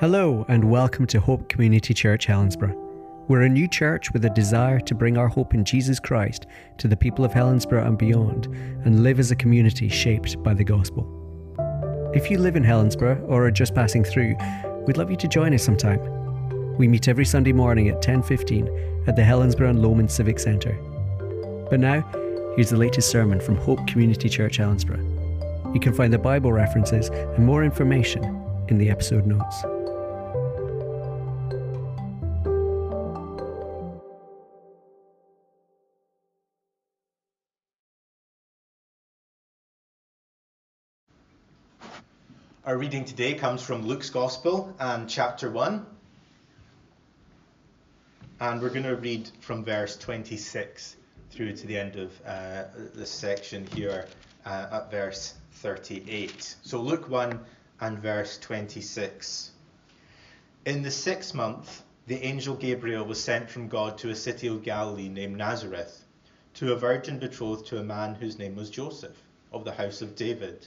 Hello, and welcome to Hope Community Church Helensburgh. We're a new church with a desire to bring our hope in Jesus Christ to the people of Helensburgh and beyond, and live as a community shaped by the gospel. If you live in Helensburgh or are just passing through, we'd love you to join us sometime. We meet every Sunday morning at 10:15 at the Helensburgh and Lomond Civic Centre. But now, here's the latest sermon from Hope Community Church Helensburgh. You can find the Bible references and more information in the episode notes. Our reading today comes from Luke's Gospel and chapter 1. And we're going to read from verse 26 through to the end of uh, this section here uh, at verse 38. So, Luke 1 and verse 26. In the sixth month, the angel Gabriel was sent from God to a city of Galilee named Nazareth, to a virgin betrothed to a man whose name was Joseph, of the house of David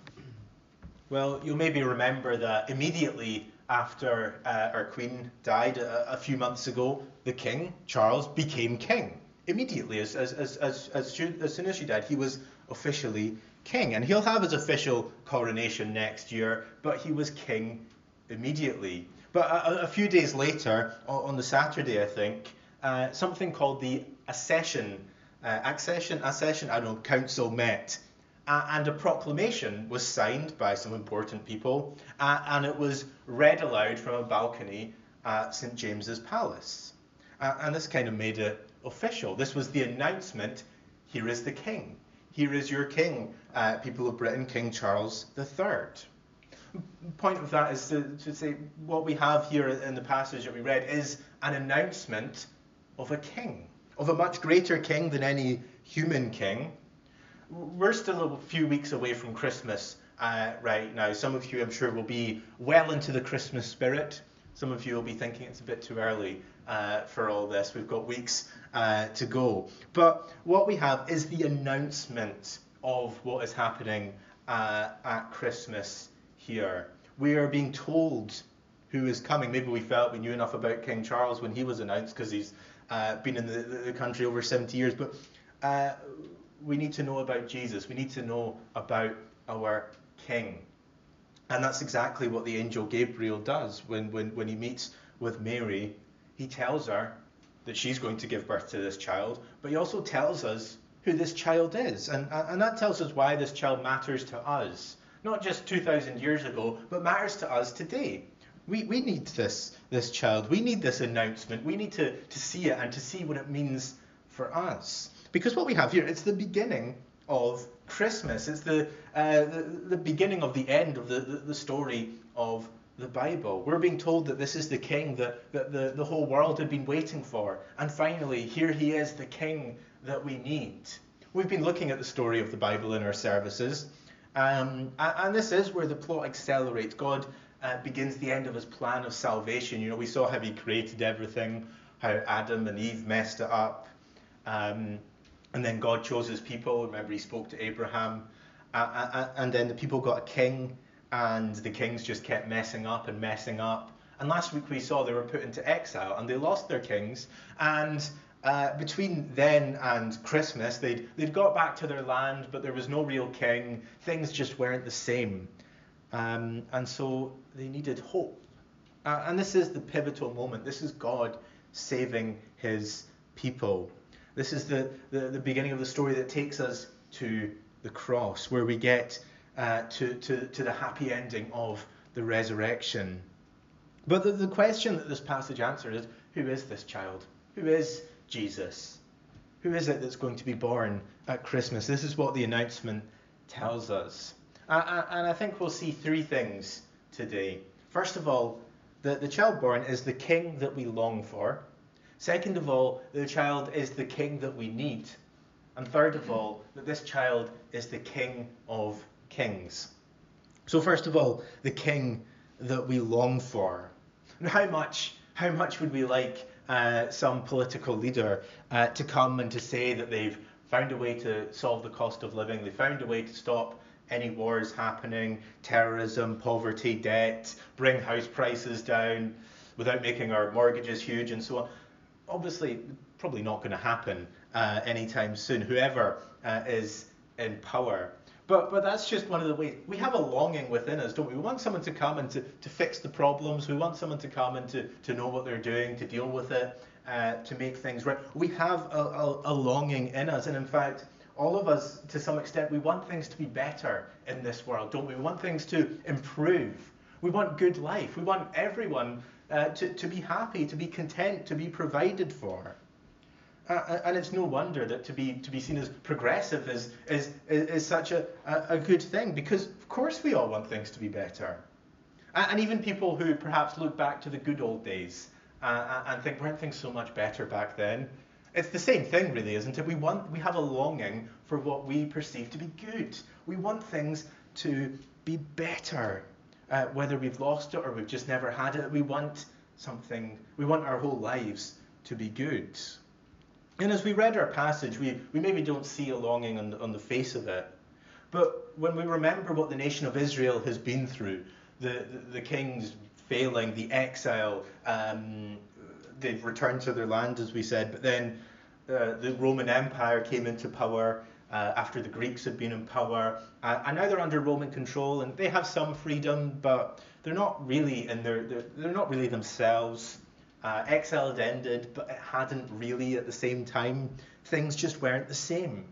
Well, you'll maybe remember that immediately after uh, our Queen died a, a, few months ago, the King, Charles, became King. Immediately, as, as, as, as, as, as soon as she died, he was officially King. And he'll have his official coronation next year, but he was King immediately. But a, a few days later, on the Saturday, I think, uh, something called the accession, uh, accession, accession, I don't know, council met uh, and a proclamation was signed by some important people, uh, and it was read aloud from a balcony at St James's Palace. Uh, and this kind of made it official. This was the announcement here is the king. Here is your king, uh, people of Britain, King Charles III. Point of that is to, to say what we have here in the passage that we read is an announcement of a king, of a much greater king than any human king, we're still a few weeks away from Christmas uh, right now. Some of you, I'm sure, will be well into the Christmas spirit. Some of you will be thinking it's a bit too early uh, for all this. We've got weeks uh, to go. But what we have is the announcement of what is happening uh, at Christmas here. We are being told who is coming. Maybe we felt we knew enough about King Charles when he was announced because he's uh, been in the, the, country over 70 years. But uh, we need to know about Jesus. We need to know about our King. And that's exactly what the angel Gabriel does when, when, when he meets with Mary. He tells her that she's going to give birth to this child, but he also tells us who this child is. And, and that tells us why this child matters to us. Not just 2,000 years ago, but matters to us today. We, we need this, this child. We need this announcement. We need to, to see it and to see what it means for us. Because what we have here, it's the beginning of Christmas. It's the, uh, the, the, beginning of the end of the, the, the, story of the Bible. We're being told that this is the king that, that the, the whole world had been waiting for. And finally, here he is, the king that we need. We've been looking at the story of the Bible in our services. Um, and this is where the plot accelerates. God uh, begins the end of his plan of salvation. You know, we saw how he created everything, how Adam and Eve messed it up. Um, And then God chose his people. Remember, he spoke to Abraham. And then the people got a king, and the kings just kept messing up and messing up. And last week we saw they were put into exile and they lost their kings. And uh, between then and Christmas, they'd, they'd got back to their land, but there was no real king. Things just weren't the same. Um, and so they needed hope. Uh, and this is the pivotal moment. This is God saving his people. This is the, the, the beginning of the story that takes us to the cross, where we get uh, to, to, to the happy ending of the resurrection. But the, the question that this passage answers is who is this child? Who is Jesus? Who is it that's going to be born at Christmas? This is what the announcement tells us. And I think we'll see three things today. First of all, the, the child born is the king that we long for. Second of all, the child is the king that we need. And third of all, that this child is the king of kings. So first of all, the king that we long for. And how much, how much would we like uh, some political leader uh, to come and to say that they've found a way to solve the cost of living, they found a way to stop any wars happening, terrorism, poverty, debt, bring house prices down without making our mortgages huge and so on. Obviously, probably not going to happen uh, anytime soon, whoever uh, is in power. But, but that's just one of the ways. We have a longing within us, don't we? We want someone to come and to, to fix the problems. We want someone to come and to, to know what they're doing, to deal with it, uh, to make things right. We have a, a, a longing in us. And in fact, all of us, to some extent, we want things to be better in this world, don't we? We want things to improve. We want good life. We want everyone uh, to, to be happy, to be content, to be provided for. Uh, and it's no wonder that to be to be seen as progressive is is is, such a, a, a, good thing because of course we all want things to be better, and, and even people who perhaps look back to the good old days uh, and think weren't things so much better back then. It's the same thing, really, isn't it? We want, we have a longing for what we perceive to be good. We want things to be better, uh, whether we've lost it or we've just never had it. We want something. We want our whole lives to be good. And as we read our passage, we, we maybe don't see a longing on the, on the face of it. But when we remember what the nation of Israel has been through, the, the, the kings failing, the exile, um, they've returned to their land, as we said, but then uh, the Roman Empire came into power uh, after the Greeks had been in power, uh, and now they're under Roman control, and they have some freedom, but they're not really in their, they're, they're not really themselves. Uh, had ended, but it hadn't really at the same time. Things just weren't the same.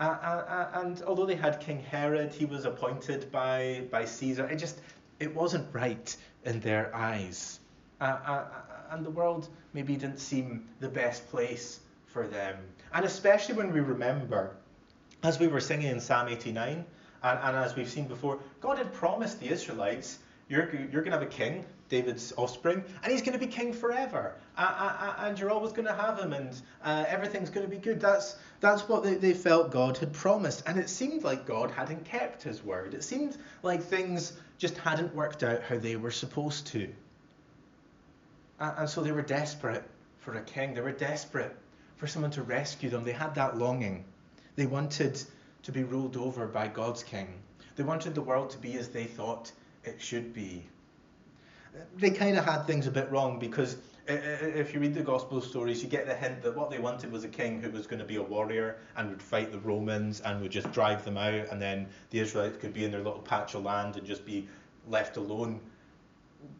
Uh, uh, and although they had King Herod, he was appointed by by Caesar. It just it wasn't right in their eyes. Uh, uh, and the world maybe didn't seem the best place for them. And especially when we remember, as we were singing in Psalm 89, and, and as we've seen before, God had promised the Israelites, you're, you're going to have a king, David's offspring, and he's going to be king forever. Uh, uh, and you're always going to have him, and uh, everything's going to be good. That's, that's what they, they felt God had promised. And it seemed like God hadn't kept his word. It seemed like things just hadn't worked out how they were supposed to. And so they were desperate for a king. They were desperate for someone to rescue them. They had that longing. They wanted to be ruled over by God's king. They wanted the world to be as they thought it should be. They kind of had things a bit wrong because if you read the gospel stories, you get the hint that what they wanted was a king who was going to be a warrior and would fight the Romans and would just drive them out, and then the Israelites could be in their little patch of land and just be left alone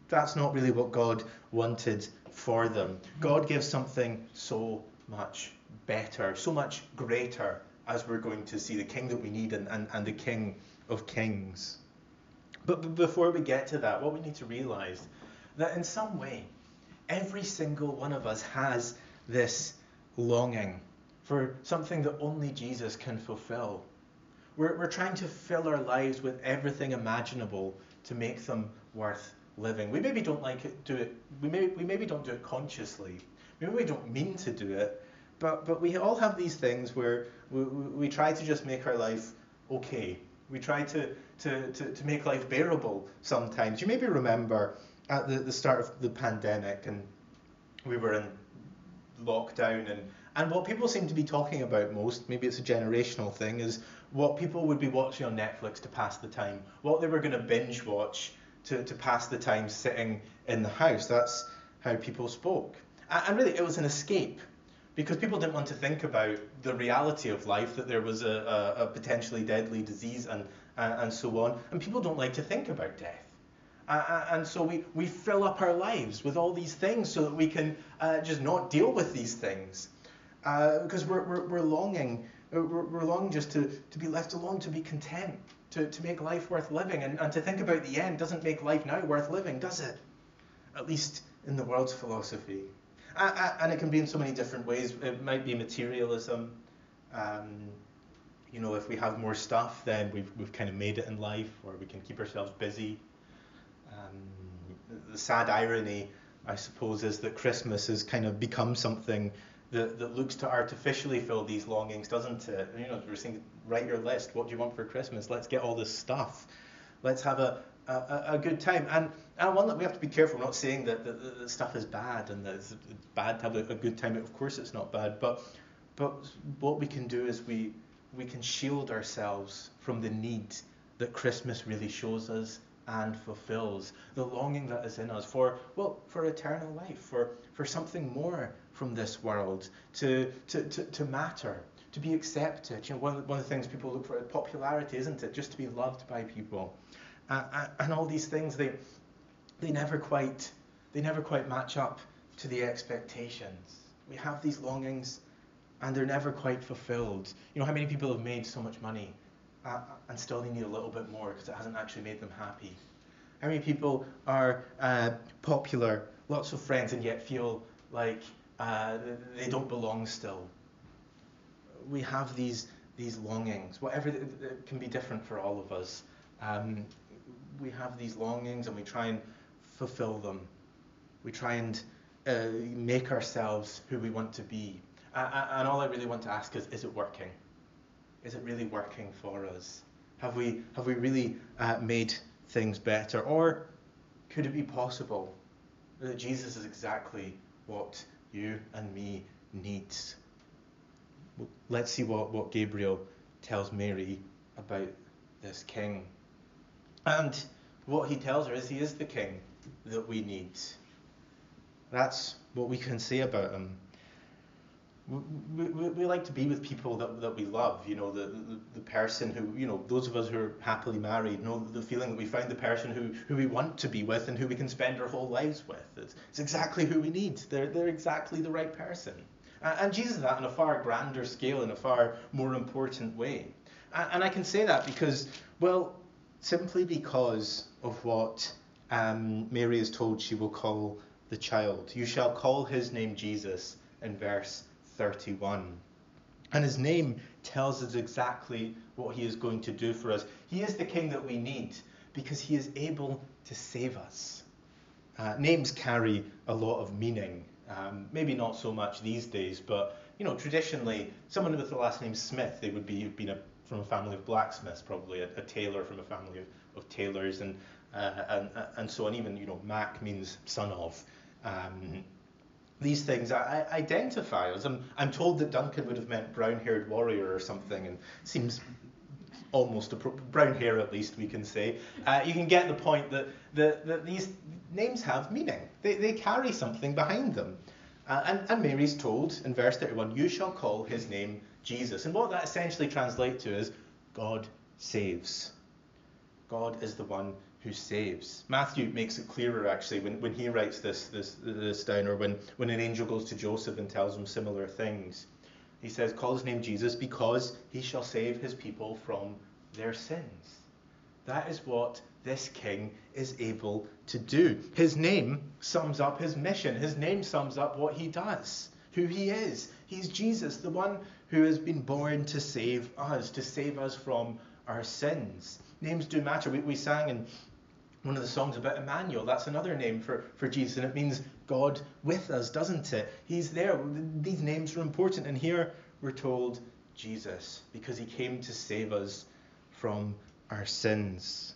that's not really what God wanted for them. God gives something so much better, so much greater, as we're going to see the king that we need and, and, and the king of kings. But before we get to that, what we need to realize that in some way, every single one of us has this longing for something that only Jesus can fulfill. We're, we're trying to fill our lives with everything imaginable to make them worth living. We maybe don't like it, do it. We maybe we maybe don't do it consciously. Maybe we don't mean to do it, but but we all have these things where we, we, we try to just make our life okay. We try to, to, to, to make life bearable sometimes. You maybe remember at the, the start of the pandemic and we were in lockdown and And what people seem to be talking about most, maybe it's a generational thing, is what people would be watching on Netflix to pass the time, what they were going to binge watch to, to pass the time sitting in the house. That's how people spoke. And really, it was an escape because people didn't want to think about the reality of life, that there was a, a, a potentially deadly disease and, and so on. And people don't like to think about death. Uh, and so we, we fill up our lives with all these things so that we can uh, just not deal with these things. Because uh, we're, we're, we're, longing, we're, we're, longing just to, to be left alone, to be content, to, to make life worth living. And, and to think about the end doesn't make life now worth living, does it? At least in the world's philosophy. And it can be in so many different ways. It might be materialism. Um, you know, if we have more stuff, then we've, we've kind of made it in life, or we can keep ourselves busy. Um, the sad irony, I suppose, is that Christmas has kind of become something that, that looks to artificially fill these longings, doesn't it? You know, we're saying, write your list. What do you want for Christmas? Let's get all this stuff. Let's have a, a, a good time. And, and one that we have to be careful. Not saying that, that, stuff is bad and that it's bad to have a, a good time. Of course, it's not bad. But but what we can do is we we can shield ourselves from the need that Christmas really shows us and fulfills the longing that is in us for well for eternal life for for something more from this world to to to, to matter to be accepted. You know one of, the, one of the things people look for popularity isn't it? Just to be loved by people. Uh, and all these things they they never quite they never quite match up to the expectations. We have these longings and they're never quite fulfilled. You know how many people have made so much money uh, and still they need a little bit more because it hasn't actually made them happy? How many people are uh, popular, lots of friends, and yet feel like uh, they don't belong still? We have these these longings, whatever it can be different for all of us. Um, we have these longings and we try and fulfill them. We try and uh, make ourselves who we want to be. and all I really want to ask is, is it working? is it really working for us? Have we, have we really uh, made things better? Or could it be possible that Jesus is exactly what you and me needs. Let's see what, what Gabriel tells Mary about this king. And what he tells her is he is the king that we need. That's what we can say about him we, we, we, like to be with people that, that we love, you know, the, the, the, person who, you know, those of us who are happily married know the feeling that we find the person who, who we want to be with and who we can spend our whole lives with. It's, it's exactly who we need. They're, they're exactly the right person. And, and Jesus that on a far grander scale, in a far more important way. And, and I can say that because, well, simply because of what um, Mary is told she will call the child. You shall call his name Jesus in verse 31. And his name tells us exactly what he is going to do for us. He is the king that we need because he is able to save us. Uh, names carry a lot of meaning. Um, maybe not so much these days, but you know, traditionally, someone with the last name Smith, they would be been a, from a family of blacksmiths, probably a, a tailor from a family of, of tailors, and, uh, and and so on. Even you know, Mac means son of. Um, these things I, identify as. I'm, I'm told that Duncan would have meant brown-haired warrior or something, and seems almost a brown hair at least we can say. Uh, you can get the point that, that, that these names have meaning. They, they carry something behind them. Uh, and, and Mary's told in verse 31, you shall call his name Jesus. And what that essentially translates to is God saves. God is the one who saves. Matthew makes it clearer actually when, when he writes this, this, this down, or when, when an angel goes to Joseph and tells him similar things. He says, Call his name Jesus because he shall save his people from their sins. That is what this king is able to do. His name sums up his mission, his name sums up what he does, who he is. He's Jesus, the one who has been born to save us, to save us from our sins. Names do matter. We, we sang in one of the songs about Emmanuel. That's another name for, for Jesus, and it means God with us, doesn't it? He's there. These names are important, and here we're told Jesus, because he came to save us from our sins.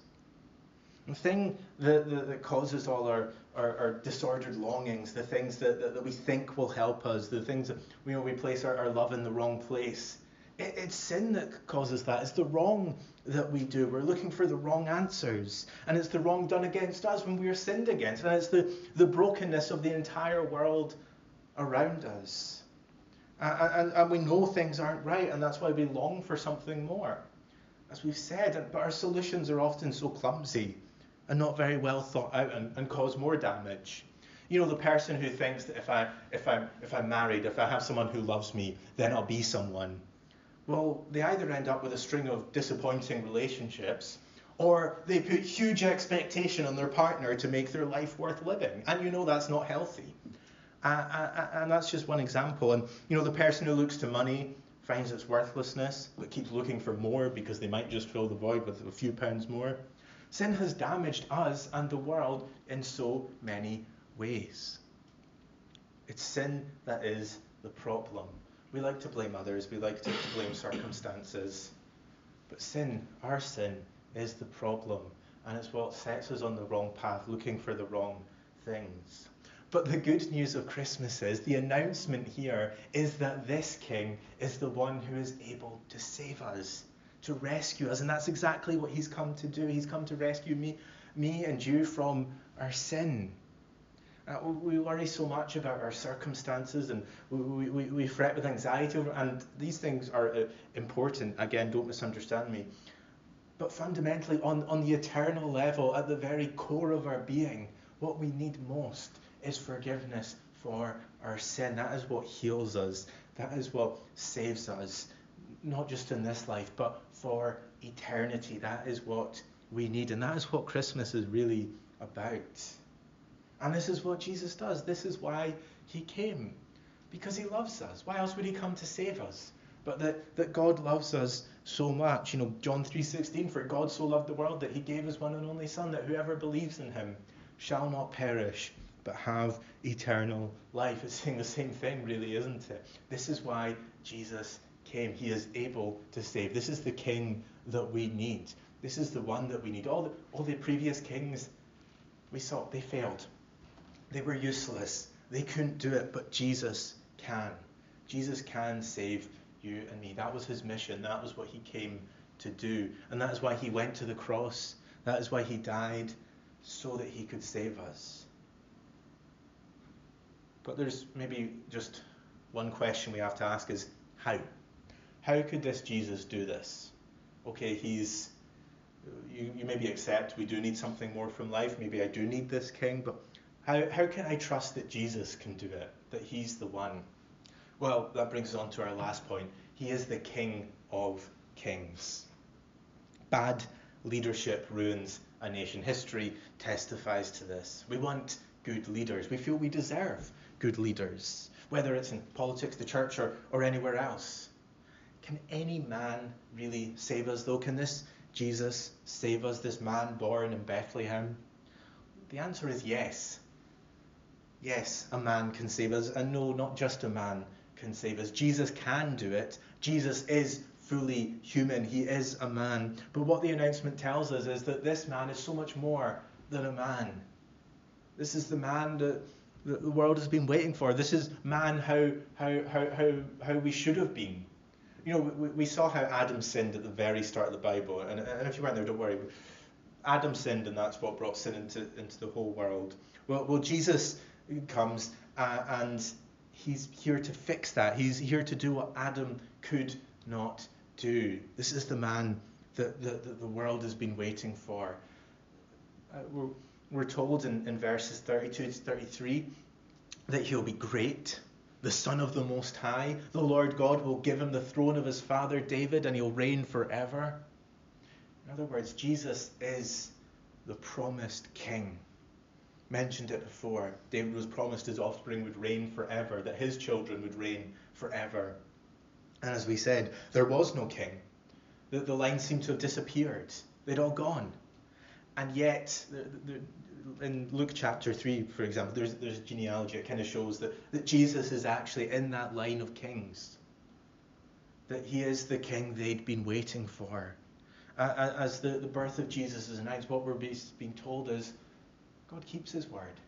The thing that, that, that causes all our, our, our disordered longings, the things that, that, that, we think will help us, the things that you know, we place our, our love in the wrong place. It, it's sin that causes that. It's the wrong that we do. We're looking for the wrong answers. And it's the wrong done against us when we are sinned against. And it's the, the brokenness of the entire world around us. And, and, we know things aren't right, and that's why we long for something more. As we've said, but our solutions are often so clumsy and not very well thought out and, and cause more damage. You know, the person who thinks that if I if I'm if I'm married, if I have someone who loves me, then I'll be someone. Well, they either end up with a string of disappointing relationships, or they put huge expectation on their partner to make their life worth living, and you know that's not healthy. Uh, and that's just one example. And you know, the person who looks to money finds its worthlessness, but keeps looking for more because they might just fill the void with a few pounds more. Sin has damaged us and the world in so many ways. It's sin that is the problem. We like to blame others, we like to blame circumstances. But sin, our sin, is the problem. And it's what sets us on the wrong path, looking for the wrong things. But the good news of Christmas is the announcement here is that this King is the one who is able to save us to rescue us. And that's exactly what he's come to do. He's come to rescue me, me and you from our sin. Uh, we worry so much about our circumstances and we, we, we fret with anxiety over, and these things are uh, important. Again, don't misunderstand me. But fundamentally, on, on the eternal level, at the very core of our being, what we need most is forgiveness for our sin. That is what heals us. That is what saves us, not just in this life, but for eternity. That is what we need, and that is what Christmas is really about. And this is what Jesus does. This is why he came. Because he loves us. Why else would he come to save us? But that, that God loves us so much. You know, John 3:16, for God so loved the world that he gave his one and only Son, that whoever believes in him shall not perish, but have eternal life. It's saying the same thing, really, isn't it? This is why Jesus came. He is able to save. This is the king that we need. This is the one that we need. All the, all the previous kings we saw, they failed. They were useless. They couldn't do it, but Jesus can. Jesus can save you and me. That was his mission. That was what he came to do. And that is why he went to the cross. That is why he died, so that he could save us. But there's maybe just one question we have to ask is how? how could this Jesus do this? Okay, he's you, you maybe accept we do need something more from life. Maybe I do need this king, but how, how can I trust that Jesus can do it? That he's the one? Well, that brings us on to our last point. He is the king of kings. Bad leadership ruins a nation. History testifies to this. We want good leaders. We feel we deserve good leaders, whether it's in politics, the church, or, or anywhere else. Can any man really save us, though? Can this Jesus save us, this man born in Bethlehem? The answer is yes. Yes, a man can save us. And no, not just a man can save us. Jesus can do it. Jesus is fully human. He is a man. But what the announcement tells us is that this man is so much more than a man. This is the man that the world has been waiting for. This is man how, how, how, how, how we should have been you know, we, we saw how Adam sinned at the very start of the Bible, and, and if you weren't there, don't worry. Adam sinned, and that's what brought sin into into the whole world. Well, well, Jesus comes, uh, and he's here to fix that. He's here to do what Adam could not do. This is the man that the, the, the world has been waiting for. Uh, we're, we're told in, in verses 32 to 33 that he'll be great the Son of the Most High. The Lord God will give him the throne of his father David, and he'll reign forever. In other words, Jesus is the promised king. Mentioned it before. David was promised his offspring would reign forever, that his children would reign forever. And as we said, there was no king. The, the line seemed to have disappeared. They'd all gone. And yet, in Luke chapter 3, for example, there's, there's a genealogy. It kind of shows that, that Jesus is actually in that line of kings. That he is the king they'd been waiting for. As the, the birth of Jesus is announced, what we're being told is God keeps his word.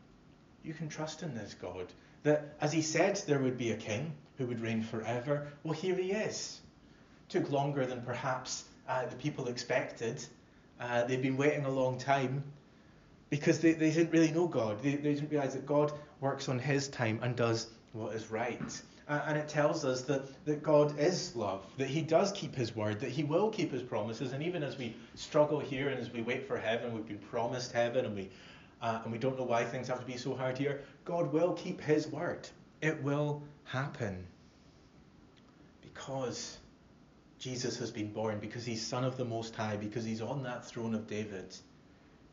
you can trust in this God. That as he said there would be a king who would reign forever, well, here he is. Took longer than perhaps uh, the people expected. Uh, they've been waiting a long time because they, they didn't really know God. They, they didn't realize that God works on his time and does what is right. Uh, and it tells us that, that God is love, that he does keep his word, that he will keep his promises. And even as we struggle here and as we wait for heaven, we've been promised heaven and we, uh, and we don't know why things have to be so hard here, God will keep his word. It will happen because Jesus has been born, because he's Son of the Most High, because he's on that throne of David,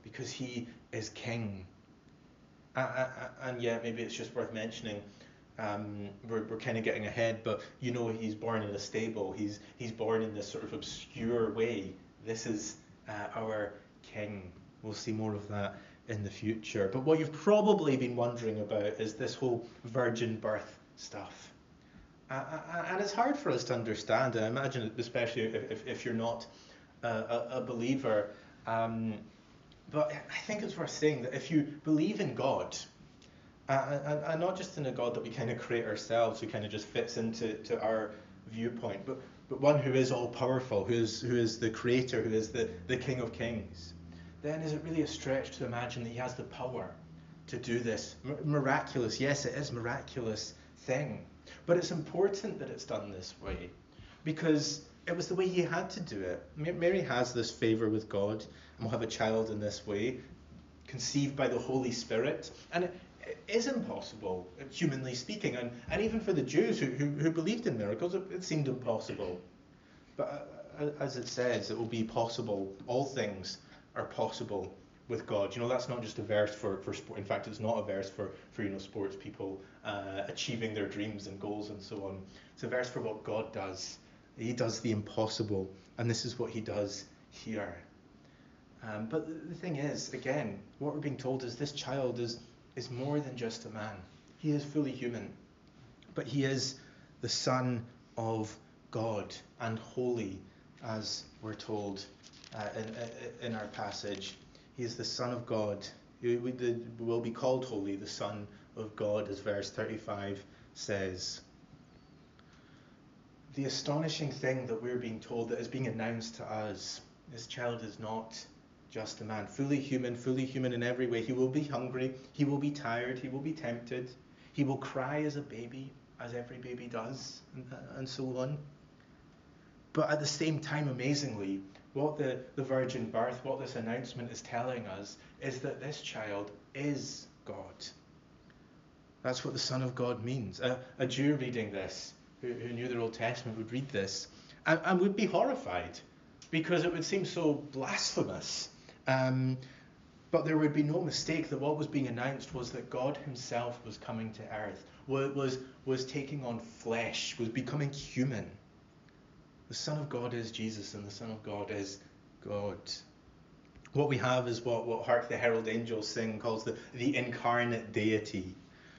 because he is King. and yet, maybe it's just worth mentioning. Um, we're, we're kind of getting ahead, but you know he's born in a stable. He's he's born in this sort of obscure way. This is uh, our king. We'll see more of that in the future. But what you've probably been wondering about is this whole virgin birth stuff. Uh, and it's hard for us to understand. I imagine, especially if, if, you're not a, a believer. Um, but I think it's worth saying that if you believe in God, uh, and, and, not just in a God that we kind of create ourselves, who kind of just fits into to our viewpoint, but, but one who is all powerful, who is, who is the creator, who is the, the King of Kings, then is it really a stretch to imagine that he has the power to do this miraculous, yes, it is a miraculous thing. But it's important that it's done this way because it was the way he had to do it. Mary has this favor with God and will have a child in this way, conceived by the Holy Spirit. And it, it is impossible, humanly speaking. And, and even for the Jews who, who, who believed in miracles, it, it seemed impossible. But uh, as it says, it will be possible. All things are possible with God. You know, that's not just a verse for, for sport. In fact, it's not a verse for, for you know, sports people uh, achieving their dreams and goals and so on. It's a verse for what God does. He does the impossible, and this is what he does here. Um, but the, thing is, again, what we're being told is this child is, is more than just a man. He is fully human, but he is the Son of God and holy, as we're told uh, in, in our passage. He is the Son of God. He will be called holy, the Son of God, as verse 35 says. The astonishing thing that we're being told that is being announced to us this child is not just a man, fully human, fully human in every way. He will be hungry, he will be tired, he will be tempted, he will cry as a baby, as every baby does, and, and so on. But at the same time, amazingly, what the, the virgin birth, what this announcement is telling us, is that this child is God. That's what the Son of God means. A, a Jew reading this, who, who, knew the Old Testament, would read this and, and, would be horrified because it would seem so blasphemous. Um, but there would be no mistake that what was being announced was that God Himself was coming to earth, was, was taking on flesh, was becoming human. The Son of God is Jesus, and the Son of God is God. What we have is what, what Hark the Herald Angels sing calls the, the incarnate deity.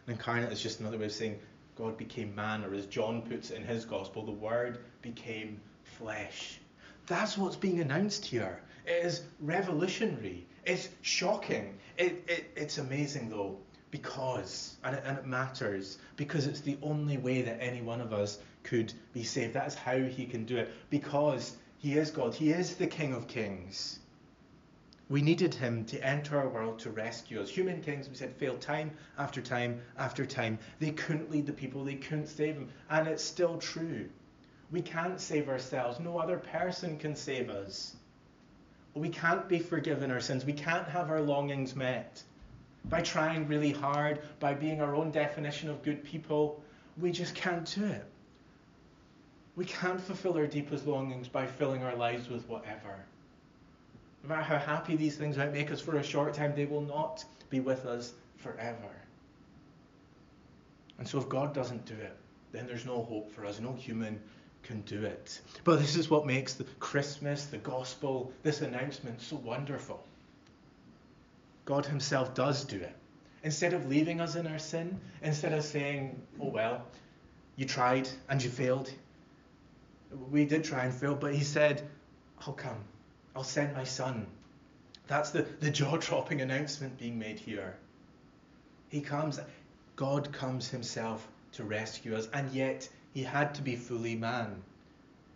Incarnate is just another way of saying God became man, or as John puts it in his gospel, the Word became flesh. That's what's being announced here. It is revolutionary. It's shocking. It, it, it's amazing, though, because, and it, and it matters, because it's the only way that any one of us could be saved. That is how he can do it because he is God. He is the King of Kings. We needed him to enter our world to rescue us. Human kings, we said, failed time after time after time. They couldn't lead the people, they couldn't save them. And it's still true. We can't save ourselves. No other person can save us. We can't be forgiven our sins. We can't have our longings met by trying really hard, by being our own definition of good people. We just can't do it. We can't fulfill our deepest longings by filling our lives with whatever. No matter how happy these things might make us for a short time, they will not be with us forever. And so if God doesn't do it, then there's no hope for us. No human can do it. But this is what makes the Christmas, the gospel, this announcement so wonderful. God Himself does do it. Instead of leaving us in our sin, instead of saying, oh well, you tried and you failed, we did try and fail, but he said, I'll come. I'll send my son. That's the, the jaw dropping announcement being made here. He comes, God comes himself to rescue us, and yet he had to be fully man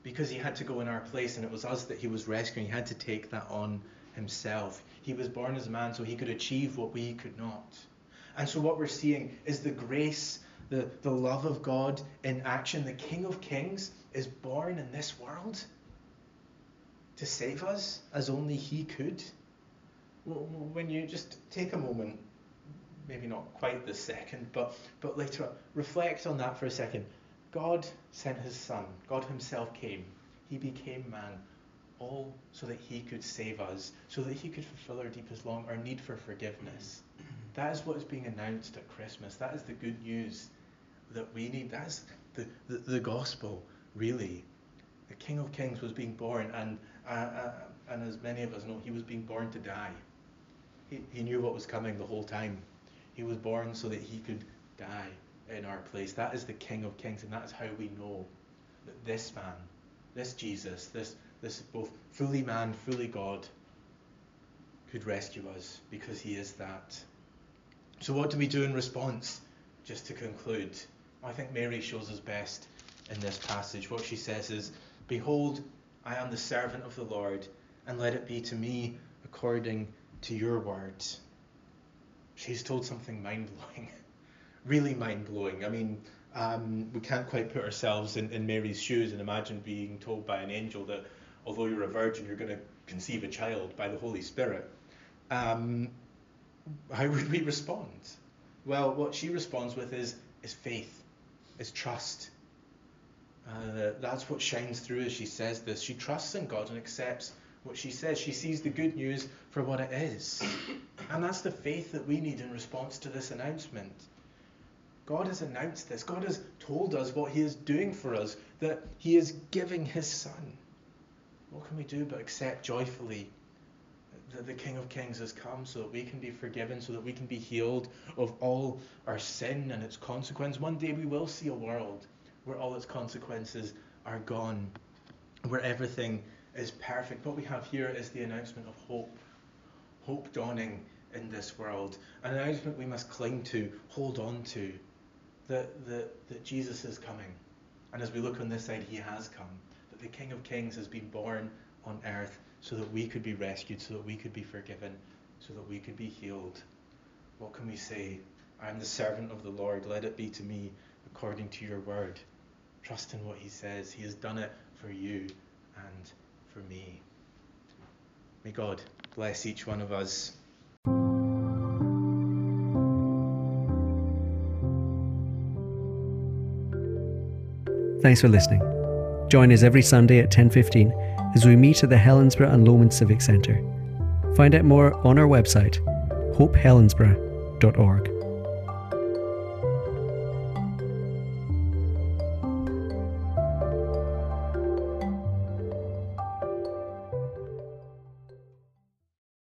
because he had to go in our place, and it was us that he was rescuing. He had to take that on himself. He was born as a man so he could achieve what we could not. And so, what we're seeing is the grace, the, the love of God in action. The King of Kings is born in this world to save us as only he could. When you just take a moment, maybe not quite this second, but, but later reflect on that for a second. God sent his Son, God himself came. He became man, all so that he could save us, so that he could fulfill our deepest long, our need for forgiveness. Mm-hmm. That is what is being announced at Christmas. That is the good news that we need. That is the, the, the gospel, really. The King of Kings was being born, and, uh, uh, and as many of us know, he was being born to die. He, he knew what was coming the whole time. He was born so that he could die in our place. That is the King of Kings, and that is how we know that this man, this Jesus, this, this both fully man, fully God, could rescue us because he is that. So, what do we do in response? Just to conclude, I think Mary shows us best in this passage. What she says is, Behold, I am the servant of the Lord, and let it be to me according to your word. She's told something mind blowing, really mind blowing. I mean, um, we can't quite put ourselves in, in Mary's shoes and imagine being told by an angel that although you're a virgin, you're going to conceive a child by the Holy Spirit. Um, how would we respond? Well, what she responds with is, is faith, is trust. Uh, that's what shines through as she says this. She trusts in God and accepts what she says. She sees the good news for what it is. And that's the faith that we need in response to this announcement. God has announced this. God has told us what He is doing for us, that He is giving His Son. What can we do but accept joyfully that the King of Kings has come so that we can be forgiven, so that we can be healed of all our sin and its consequence? One day we will see a world where all its consequences are gone, where everything is perfect. What we have here is the announcement of hope, hope dawning in this world, an announcement we must cling to, hold on to, that, that, that Jesus is coming. And as we look on this side, he has come, that the King of Kings has been born on earth so that we could be rescued, so that we could be forgiven, so that we could be healed. What can we say? I am the servant of the Lord. Let it be to me according to your word. Trust in what he says. He has done it for you and for me. May God bless each one of us. Thanks for listening. Join us every Sunday at 10:15 as we meet at the Helensburgh and Lomond Civic Centre. Find out more on our website, hopehelensburgh.org.